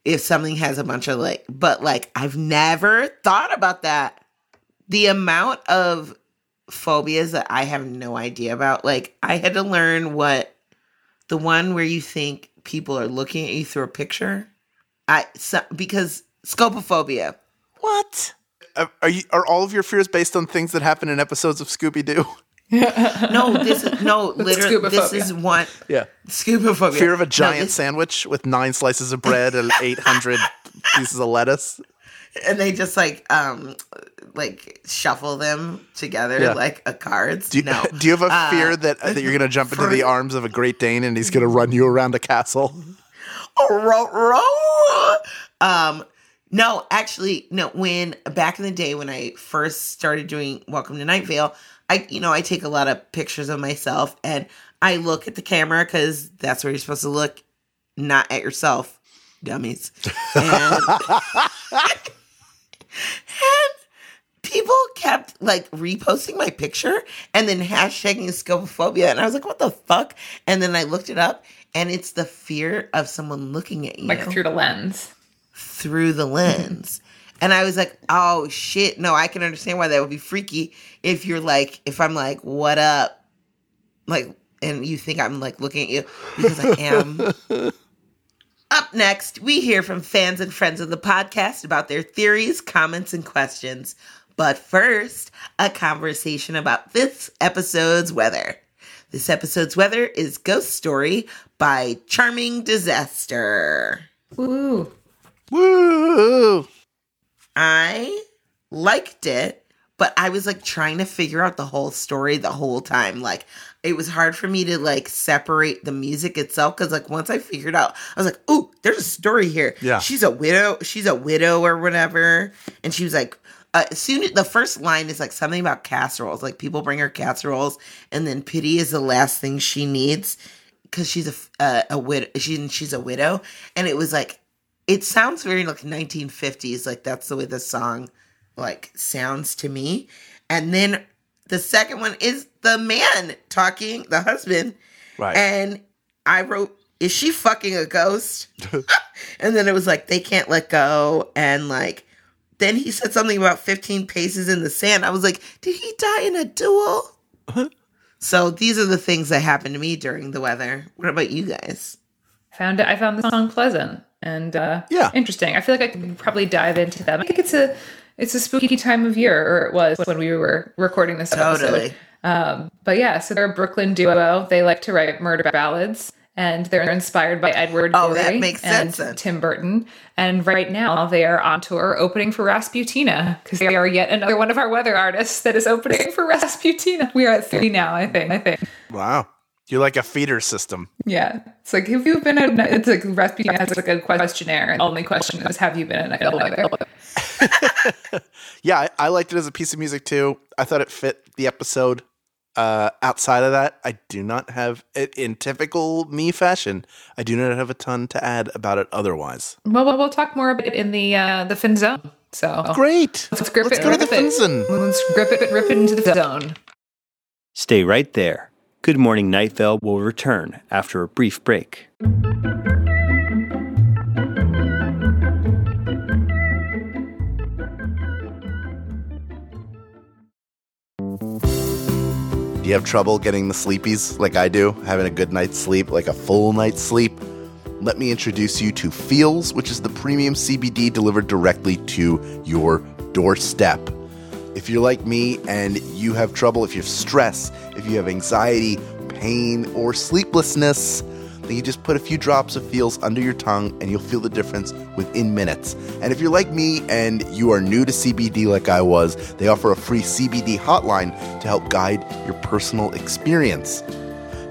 if something has a bunch of like. But like, I've never thought about that. The amount of phobias that I have no idea about. Like, I had to learn what the one where you think people are looking at you through a picture. I so, because scopophobia. What? Uh, Are you? Are all of your fears based on things that happen in episodes of Scooby Doo? [LAUGHS] [LAUGHS] No, this is no literally. This is one Yeah. scubophobia. Fear of a No, giant this- sandwich with nine slices of bread and [LAUGHS] eight hundred pieces of lettuce. and they just like um like shuffle them together Yeah. like a cards. Do you, no. [LAUGHS] do you have a Uh, fear that that you're going to jump into for- the arms of a Great Dane and he's going to run you around a castle? row, row. Um, no, actually, no. When back in the day when I first started doing Welcome to Night Vale, I you know I take a lot of pictures of myself and I look at the camera because that's where you're supposed to look, not at yourself, dummies. And, [LAUGHS] and people kept like reposting my picture and then hashtagging scopophobia, and I was like, what the fuck? And then I looked it up, and it's the fear of someone looking at you Like through the lens. through the lens. And I was like, oh shit, no, I can understand why that would be freaky if you're like, if I'm like, what up? Like, and you think I'm like looking at you because I am. [LAUGHS] up next, we hear from fans and friends of the podcast about their theories, comments, and questions. But first, a conversation about this episode's weather. This episode's weather is Ghost Story by Charming Disaster. Ooh. Woo! I liked it, but I was like trying to figure out the whole story the whole time. Like it was hard for me to like separate the music itself because like once I figured out, I was like, "Oh, there's a story here." Yeah. she's a widow. She's a widow or whatever, and she was like. Uh, soon the first line is like something about casseroles like people bring her casseroles and then pity is the last thing she needs because she's a uh, a widow she, she's a widow and it was like it sounds very like 1950s like that's the way the song like sounds to me. And then the second one is the man talking the husband. Right. and i wrote is she fucking a ghost? [LAUGHS] And then it was like they can't let go. And like then he said something about 15 paces in the sand. I was like did he die in a duel? Uh-huh. So these are the things that happened to me during the weather. What about you guys? Found it. I found the song pleasant and uh, Yeah. interesting. I feel like I could probably dive into them. I think it's a it's a spooky time of year, or it was when we were recording this episode. totally Um, but yeah, so they're a Brooklyn duo. They like to write murder ballads, and they're inspired by Edward Oh, that Gorey makes and then. Tim Burton. And right now they are on tour opening for Rasputina because they are yet another one of our weather artists that is opening for Rasputina. We are at three now, I think. I think. wow. You're like a feeder system. Yeah. It's like, have you been a, it's like recipe has like a questionnaire. And the only question is, have you been a night elevator? [LAUGHS] Yeah, I, I liked it as a piece of music too. I thought it fit the episode. Uh, outside of that, I do not have, it in typical me fashion, I do not have a ton to add about it otherwise. Well, we'll, we'll talk more about it in the uh, the fin zone. So Great. let's grip Let's it. go to the fin zone. Let's grip it, rip it into the zone. Stay right there. Good Morning Night Vale will return after a brief break. Do you have trouble getting the sleepies like I do, having a good night's sleep, like a full night's sleep? Let me introduce you to Feals, which is the premium CBD delivered directly to your doorstep. If you're like me and you have trouble, if you have stress, if you have anxiety, pain, or sleeplessness, then you just put a few drops of Feals under your tongue and you'll feel the difference within minutes. And if you're like me and you are new to CBD like I was, they offer a free CBD hotline to help guide your personal experience.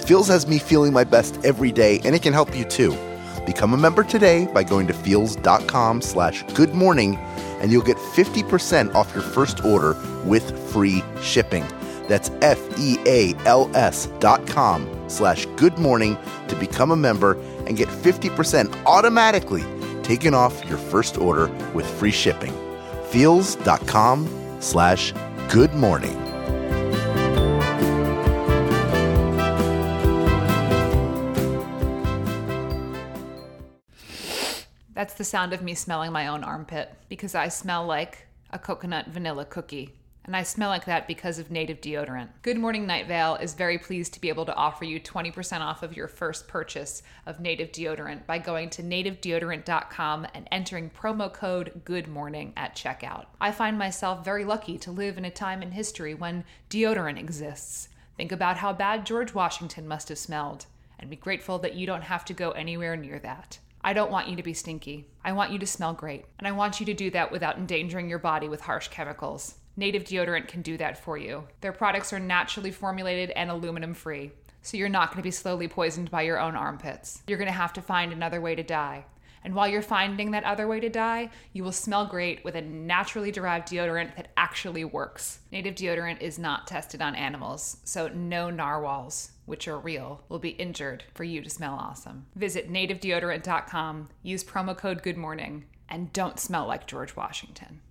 Feals has me feeling my best every day, and it can help you too. Become a member today by going to feals.com slash good morning, and you'll get 50% off your first order with free shipping. That's F-E-A-L-S dot com slash good morning to become a member and get 50% automatically taken off your first order with free shipping. Feals.com slash good morning. That's the sound of me smelling my own armpit because I smell like a coconut vanilla cookie. And I smell like that because of native deodorant. Good Morning Night Vale is very pleased to be able to offer you 20% off of your first purchase of native deodorant by going to nativedeodorant.com and entering promo code Good Morning at checkout. I find myself very lucky to live in a time in history when deodorant exists. Think about how bad George Washington must have smelled and be grateful that you don't have to go anywhere near that. I don't want you to be stinky. I want you to smell great. And I want you to do that without endangering your body with harsh chemicals. Native deodorant can do that for you. Their products are naturally formulated and aluminum free, so you're not going to be slowly poisoned by your own armpits. You're going to have to find another way to die. And while you're finding that other way to die, you will smell great with a naturally derived deodorant that actually works. Native deodorant is not tested on animals, so no narwhals, which are real, will be injured for you to smell awesome. Visit nativedeodorant.com, use promo code Good Morning, and don't smell like George Washington.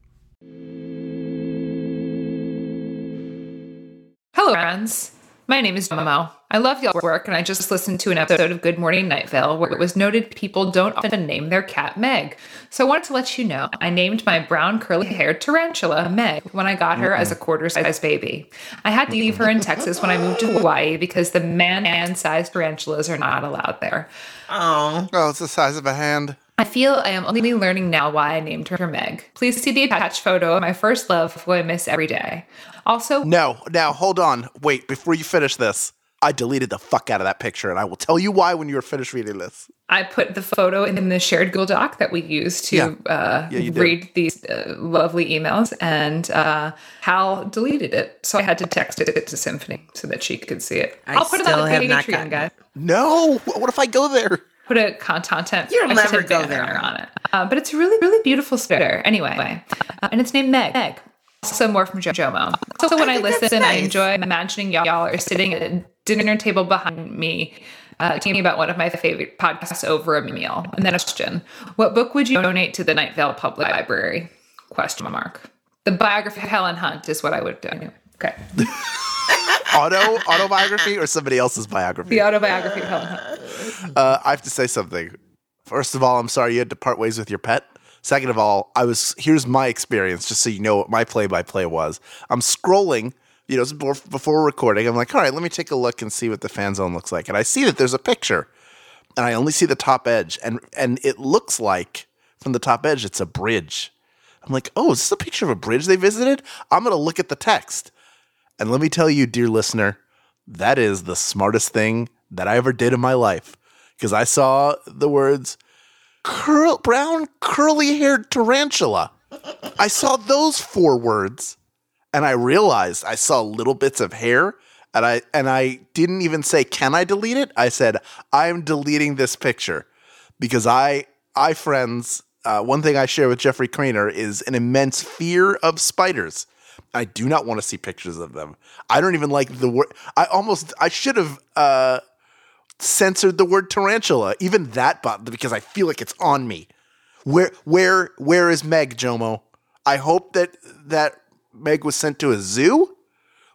Hello, friends. My name is Momo. I love y'all's work, and I just listened to an episode of Good Morning Night Vale where it was noted people don't often name their cat Meg. So I wanted to let you know I named my brown curly haired tarantula Meg when I got her as a quarter size baby. I had to leave her in Texas when I moved to Hawaii because the man and sized tarantulas are not allowed there. Oh, Oh, it's the size of a hand. I feel I am only learning now why I named her Meg. Please see the attached photo of my first love who I miss every day. Also, No, now hold on. Wait, before you finish this, I deleted the fuck out of that picture, and I will tell you why when you're finished reading this. I put the photo in the shared Google Doc that we use to Yeah. uh, Yeah, read these uh, lovely emails, and uh, Hal deleted it. So I had to text it to Symphony so that she could see it. I will put it on the have Patreon, guys. No, what if I go there? Put a con- content. You'll extra never go there. on it. Uh, but it's a really, really beautiful sweater. Anyway, uh, and it's named Meg. Meg. So more from Jo- Jomo. So when I, that's listen, I enjoy imagining y'all are sitting at a dinner table behind me, uh, talking about one of my favorite podcasts over a meal. And then a question: What book would you donate to the Night Vale Public Library? Question mark. The biography of Helen Hunt is what I would do. Okay. [LAUGHS] Auto autobiography or somebody else's biography? The autobiography of Helen Hunt. Uh, I have to say something. First of all, I'm sorry you had to part ways with your pet. Second of all, I was here's my experience, just so you know what my play by play was. I'm scrolling, you know, before, before recording. I'm like, all right, let me take a look and see what the fan zone looks like. And I see that there's a picture, and I only see the top edge, and and it looks like from the top edge it's a bridge. I'm like, oh, is this a picture of a bridge they visited? I'm gonna look at the text. And let me tell you, dear listener, that is the smartest thing that I ever did in my life. Because I saw the words curl, brown curly haired tarantula. I saw those four words and I realized I saw little bits of hair And I and I didn't even say can I delete it? I said I'm deleting this picture because I I friends uh, one thing I share with Jeffrey Cranor is an immense fear of spiders. I do not want to see pictures of them. I don't even like the word. I almost I should have uh, censored the word tarantula. Even that, but because I feel like it's on me. Where where where is Meg Jomo? I hope that that Meg was sent to a zoo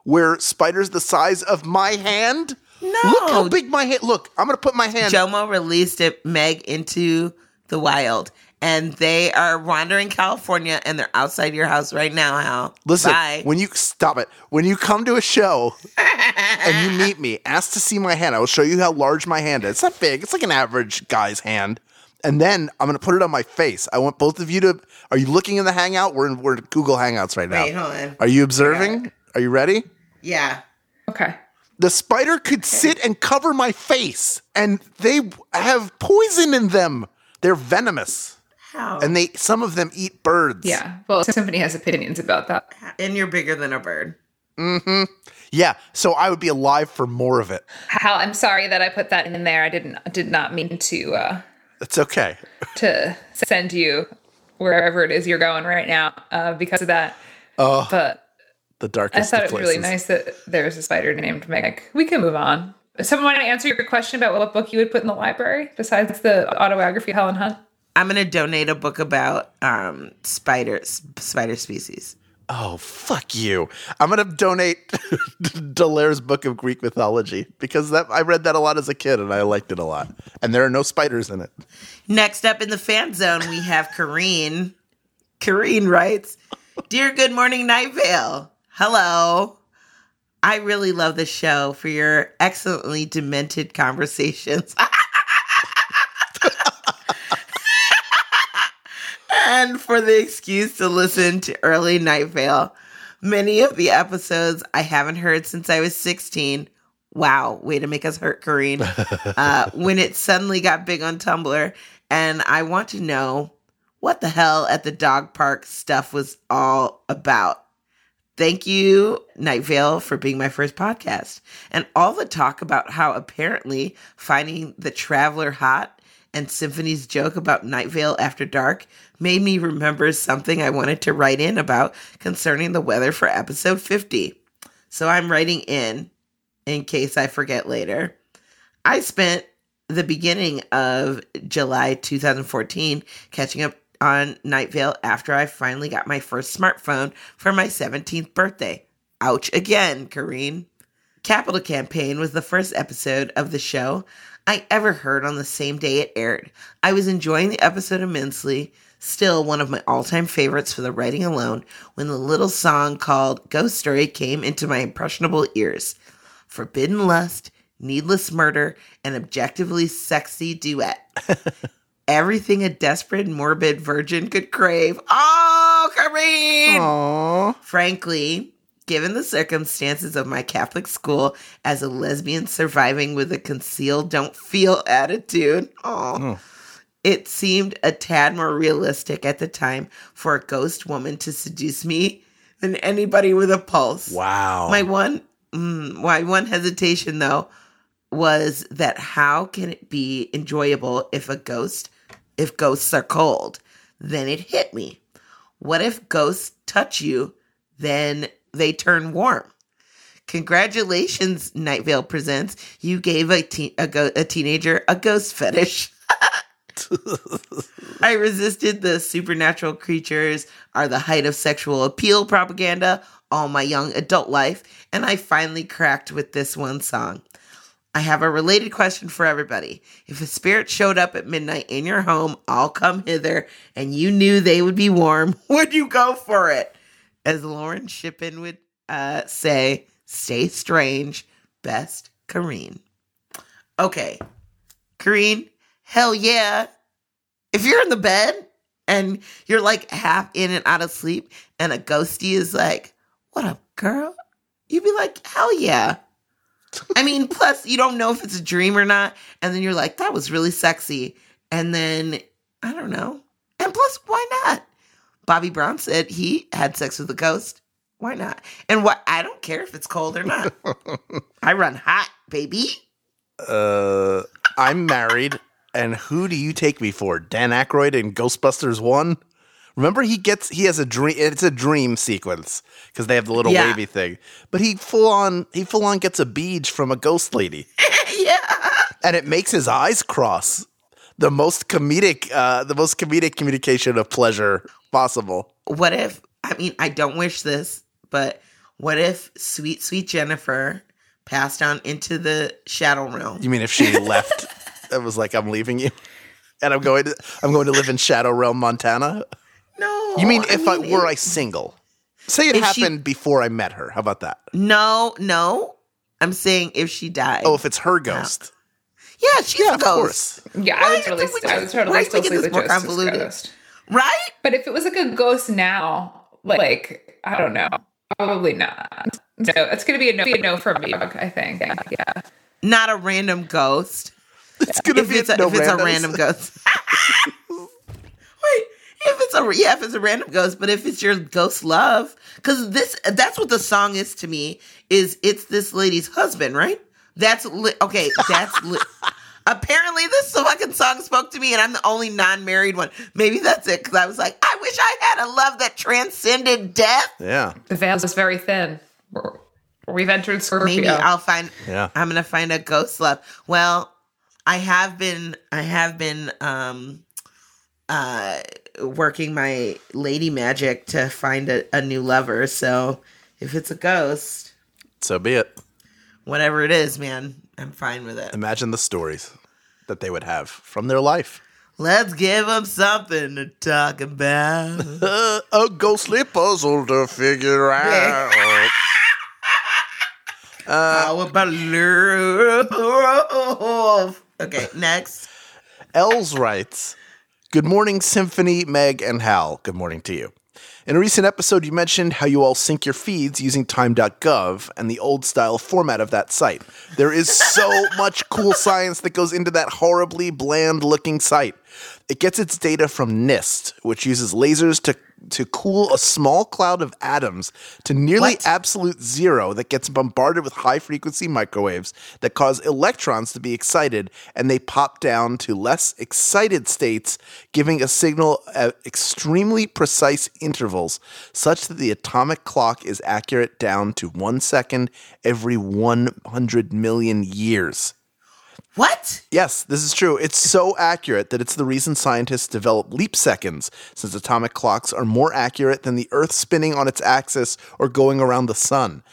where spiders the size of my hand. No. Look how big my hand. Look, I'm gonna put my hand. Jomo released it, Meg into the wild, and they are wandering California, and they're outside your house right now. Hal, Listen, Bye. when you stop it, when you come to a show [LAUGHS] and you meet me, ask to see my hand. I will show you how large my hand is. It's not big. It's like an average guy's hand. And then I'm going to put it on my face. I want both of you to. Are you looking in the Hangout? We're in we're in Google Hangouts right now. Wait, hold on. Are you observing? Are you ready? yeah, Okay. The spider could sit and cover my face, and they have poison in them. They're venomous, how? and they some of them eat birds. Yeah. Well, somebody has opinions about that. and you're bigger than a bird. Mm-hmm. Yeah. So I would be alive for more of it. Hal, I'm sorry that I put that in there. I didn't did not mean to uh, It's okay. [LAUGHS] to send you wherever it is you're going right now uh, because of that. Oh, But the I thought of it was really nice that there's a spider named Meg. We can move on. Someone want to answer your question about what book you would put in the library besides the autobiography of Helen Hunt? I'm gonna donate a book about um spiders, spider species. Oh, fuck you. I'm going to donate [LAUGHS] D'Aulaire's book of Greek mythology because that I read that a lot as a kid and I liked it a lot. And there are no spiders in it. Next up in the fan zone, we have Kareen. Kareen writes, Dear Good Morning Night Vale, hello. I really love the show for your excellently demented conversations. [LAUGHS] and for the excuse to listen to early Night Vale. Many of the episodes I haven't heard since I was 16. Wow, way to make us hurt, Kareen. [LAUGHS] uh, when it suddenly got big on Tumblr. And I want to know what the hell at the dog park stuff was all about. Thank you, Night Vale, for being my first podcast. And all the talk about how apparently finding the traveler hot and Symphony's joke about Night Vale after dark made me remember something I wanted to write in about concerning the weather for episode 50. So I'm writing in in case I forget later. I spent the beginning of July 2014 catching up on Night Vale after I finally got my first smartphone for my 17th birthday. Ouch again, Kareen. Capital Campaign was the first episode of the show I ever heard on the same day it aired. I was enjoying the episode immensely, still one of my all time favorites for the writing alone, when the little song called Ghost Story came into my impressionable ears. Forbidden Lust, Needless Murder, and Objectively Sexy Duet. [LAUGHS] Everything a desperate, morbid virgin could crave. Oh, Kareem! Aww. Frankly, given the circumstances of my Catholic school as a lesbian surviving with a conceal, don't feel [LAUGHS] attitude, oh, it seemed a tad more realistic at the time for a ghost woman to seduce me than anybody with a pulse. Wow. My one, mm, my one hesitation though was that how can it be enjoyable if a ghost, if ghosts are cold? Then it hit me. What if ghosts touch you, then they turn warm? Congratulations, Night Vale presents. You gave a, teen, a, go- a teenager a ghost fetish. [LAUGHS] I resisted the supernatural creatures are the height of sexual appeal propaganda all my young adult life, and I finally cracked with this one song. I have a related question for everybody. If a spirit showed up at midnight in your home, I'll come hither, and you knew they would be warm, [LAUGHS] would you go for it? As Lauren Shippen would uh, say, stay strange, best Kareen. Okay, Kareen, hell yeah. If you're in the bed and you're like half in and out of sleep, and a ghosty is like, What up, girl? You'd be like, Hell yeah. I mean, [LAUGHS] plus, you don't know if it's a dream or not. And then you're like, That was really sexy. And then, I don't know. And plus, why not? Bobby Brown said he had sex with a ghost. Why not? And what? I don't care if it's cold or not. [LAUGHS] I run hot, baby. Uh, I'm married, and who do you take me for? Dan Aykroyd in Ghostbusters One. Remember, he gets he has a dream. It's a dream sequence because they have the little Yeah. wavy thing. But he full on he full on gets a beach from a ghost lady, [LAUGHS] yeah. and it makes his eyes cross. The most comedic, uh, the most comedic communication of pleasure possible. What if? I mean, I don't wish this, but what if sweet, sweet Jennifer passed on into the shadow realm? You mean if she left? It was like I'm leaving you, and I'm going to I'm going to live in Shadow Realm, Montana. No. You mean if I, were it- I single? Say it If she- happened before I met her. How about that? No, no. I'm saying if she died. Oh, if it's her ghost. yeah, she's Yeah, a of ghost. course. Yeah, Why I was is it totally, I was totally why still we see making the more convoluted? ghost. Right? But if it was like a ghost now, like I don't know, probably not. No, it's gonna be a no, be a no for me. I think. Yeah. Not a random ghost. It's gonna If be it's, a, no if it's a random ghost. [LAUGHS] Wait, if it's a yeah, if it's a random ghost, but if it's your ghost love, because this that's what the song is to me. Is it's this lady's husband, right? That's li- okay. That's li- apparently this fucking song spoke to me, and I'm the only non-married one. Maybe that's it. Because I was like, I wish I had a love that transcended death. Yeah. The veil is very thin. We're- We've entered Scorpio. Maybe I'll find. Yeah. I'm gonna find a ghost love. Well, I have been. I have been. Um, uh, working my lady magic to find a, a new lover. So if it's a ghost, So be it. whatever it is, man, I'm fine with it. Imagine the stories that they would have from their life. Let's give them something to talk about. [LAUGHS] A ghostly puzzle to figure [LAUGHS] out. uh, How about love? Okay, next. Els writes, Good morning, Symphony, Meg, and Hal. Good morning to you. In a recent episode, you mentioned how you all sync your feeds using time.gov and the old style format of that site. There is so [LAUGHS] much cool science that goes into that horribly bland looking site. It gets its data from NIST, which uses lasers to, to cool a small cloud of atoms to nearly What? absolute zero that gets bombarded with high frequency microwaves that cause electrons to be excited and they pop down to less excited states, giving a signal at extremely precise intervals, such that the atomic clock is accurate down to one second every 100 million years. What? Yes, this is true. It's so accurate that it's the reason scientists develop leap seconds, since atomic clocks are more accurate than the Earth spinning on its axis or going around the sun.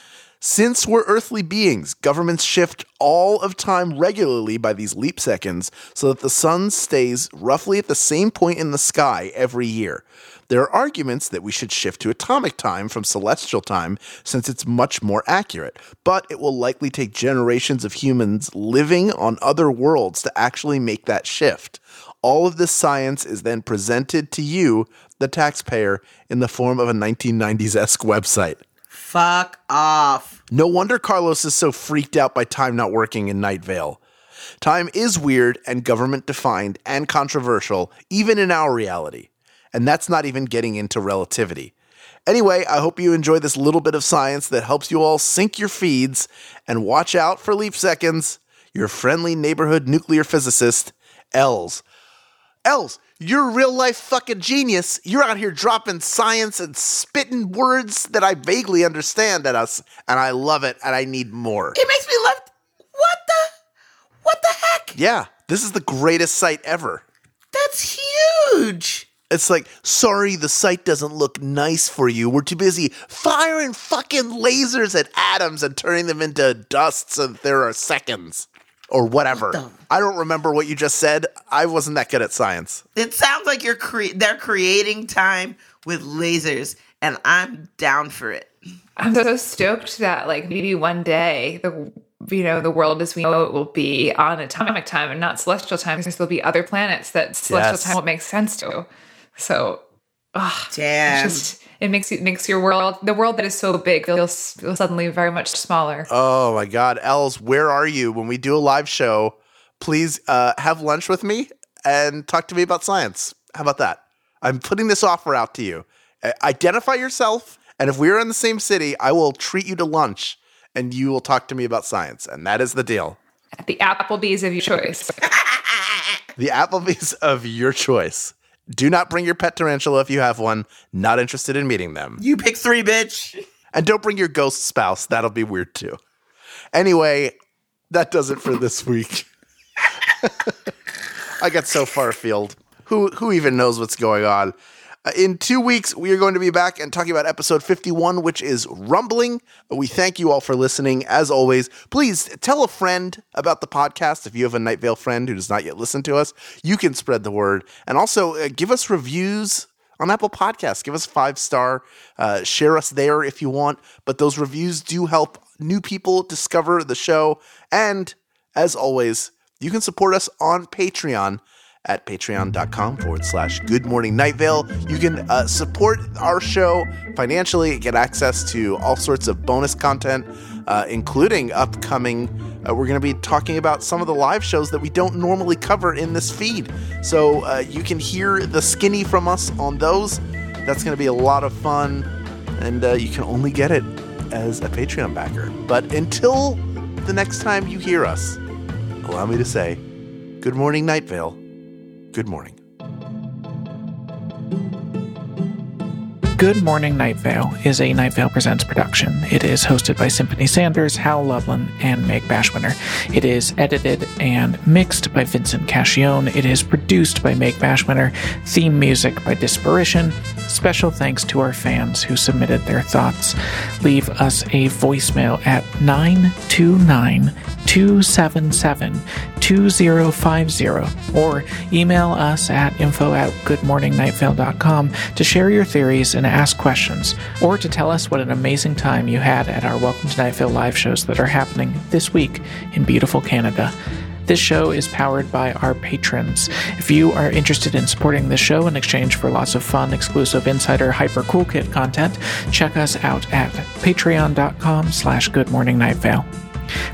Since we're earthly beings, governments shift all of time regularly by these leap seconds so that the sun stays roughly at the same point in the sky every year. There are arguments that we should shift to atomic time from celestial time since it's much more accurate, but it will likely take generations of humans living on other worlds to actually make that shift. All of this science is then presented to you, the taxpayer, in the form of a 1990s esque website. Fuck off. No wonder Carlos is so freaked out by time not working in Night Vale. Time is weird and government defined and controversial, even in our reality. And that's not even getting into relativity. Anyway, I hope you enjoy this little bit of science that helps you all sync your feeds and watch out for leap seconds. Your friendly neighborhood nuclear physicist, Els. Els, you're a real life fucking genius. You're out here dropping science and spitting words that I vaguely understand at us, and I love it, and I need more. It makes me love. What the? What the heck? Yeah, this is the greatest site ever. That's huge. It's like, sorry, the site doesn't look nice for you. We're too busy firing fucking lasers at atoms and turning them into dust so that there are seconds. Or whatever. the- I don't remember what you just said. I wasn't that good at science. It sounds like you're cre- they're creating time with lasers, and I'm down for it. I'm so stoked that like maybe one day the you know the world as we know it will be on atomic time and not celestial time because there'll be other planets that celestial Yes. time won't make sense to. So, ah, Damn. just it makes it makes your world the world that is so big feels, feels suddenly very much smaller. Oh my God, Els, where are you when we do a live show? Please uh, have lunch with me and talk to me about science. How about that? I'm putting this offer out to you. Identify yourself And if we're in the same city, I will treat you to lunch and you will talk to me about science. And that is the deal. At the Applebee's of your choice. [LAUGHS] The Applebee's of your choice. Do not bring your pet tarantula if you have one. Not interested in meeting them. You pick three, bitch. And don't bring your ghost spouse. That'll be weird too. Anyway, that does it for this week. [LAUGHS] I got so far afield. Who who even knows what's going on? Uh, in two weeks, we are going to be back and talking about episode 51, which is Rumbling. We thank you all for listening. As always, please tell a friend about the podcast. If you have a Night Vale friend who does not yet listen to us, you can spread the word. And also, uh, give us reviews on Apple Podcasts. Give us five star. Uh, share us there if you want. But those reviews do help new people discover the show. And as always, you can support us on Patreon at patreon.com forward slash good morning night vale. You can uh, support our show financially get access to all sorts of bonus content uh, including upcoming uh, we're going to be talking about some of the live shows that we don't normally cover in this feed. So uh, you can hear the skinny from us on those. That's going to be a lot of fun and uh, you can only get it as a patreon backer. But until the next time you hear us allow me to say good morning night vale Good morning. Good Morning Night Vale is a Night Vale Presents production. It is hosted by Symphony Sanders, Hal Lublin, and Meg Bashwiner. It is edited and mixed by Vincent Cacchione. It is produced by Meg Bashwiner. Theme music by Disparition. Special thanks to our fans who submitted their thoughts. Leave us a voicemail at 929 277 2050 or email us at info at goodmorningnightvale.com to share your theories and ask questions or to tell us what an amazing time you had at our Welcome to Night live shows that are happening this week in beautiful Canada. This show is powered by our patrons. If you are interested in supporting this show in exchange for lots of fun, exclusive insider hyper cool kit content, check us out at patreon.com slash goodmorningnightvale.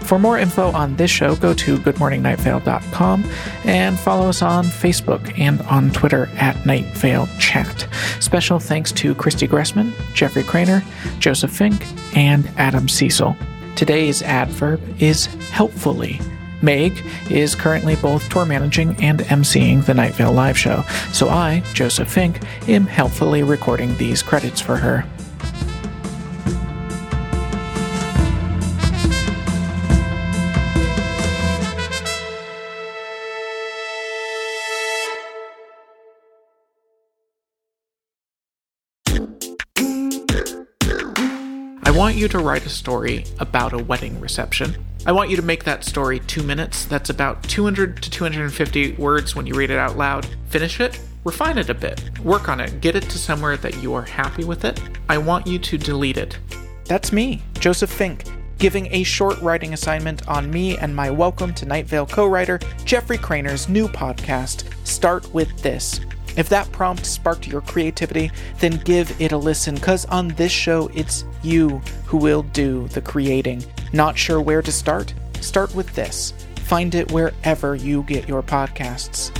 For more info on this show, go to goodmorningnightvale.com and follow us on Facebook and on Twitter at Night Vale Chat. Special thanks to Christy Gressman, Jeffrey Cranor, Joseph Fink, and Adam Cecil. Today's adverb is helpfully. Meg is currently both tour managing and emceeing the Night Vale live show, so I, Joseph Fink, am helpfully recording these credits for her. Want you to write a story about a wedding reception. I want you to make that story two minutes. That's about 200 to 250 words when you read it out loud. Finish it, refine it a bit, work on it, get it to somewhere that you are happy with it. I want you to delete it. That's me, Joseph Fink, giving a short writing assignment on me and my Welcome to Night Vale co writer, Jeffrey Cranor's new podcast, Start With This. If that prompt sparked your creativity, then give it a listen, because on this show, it's you who will do the creating. Not sure where to start? Start with this. Find it wherever you get your podcasts.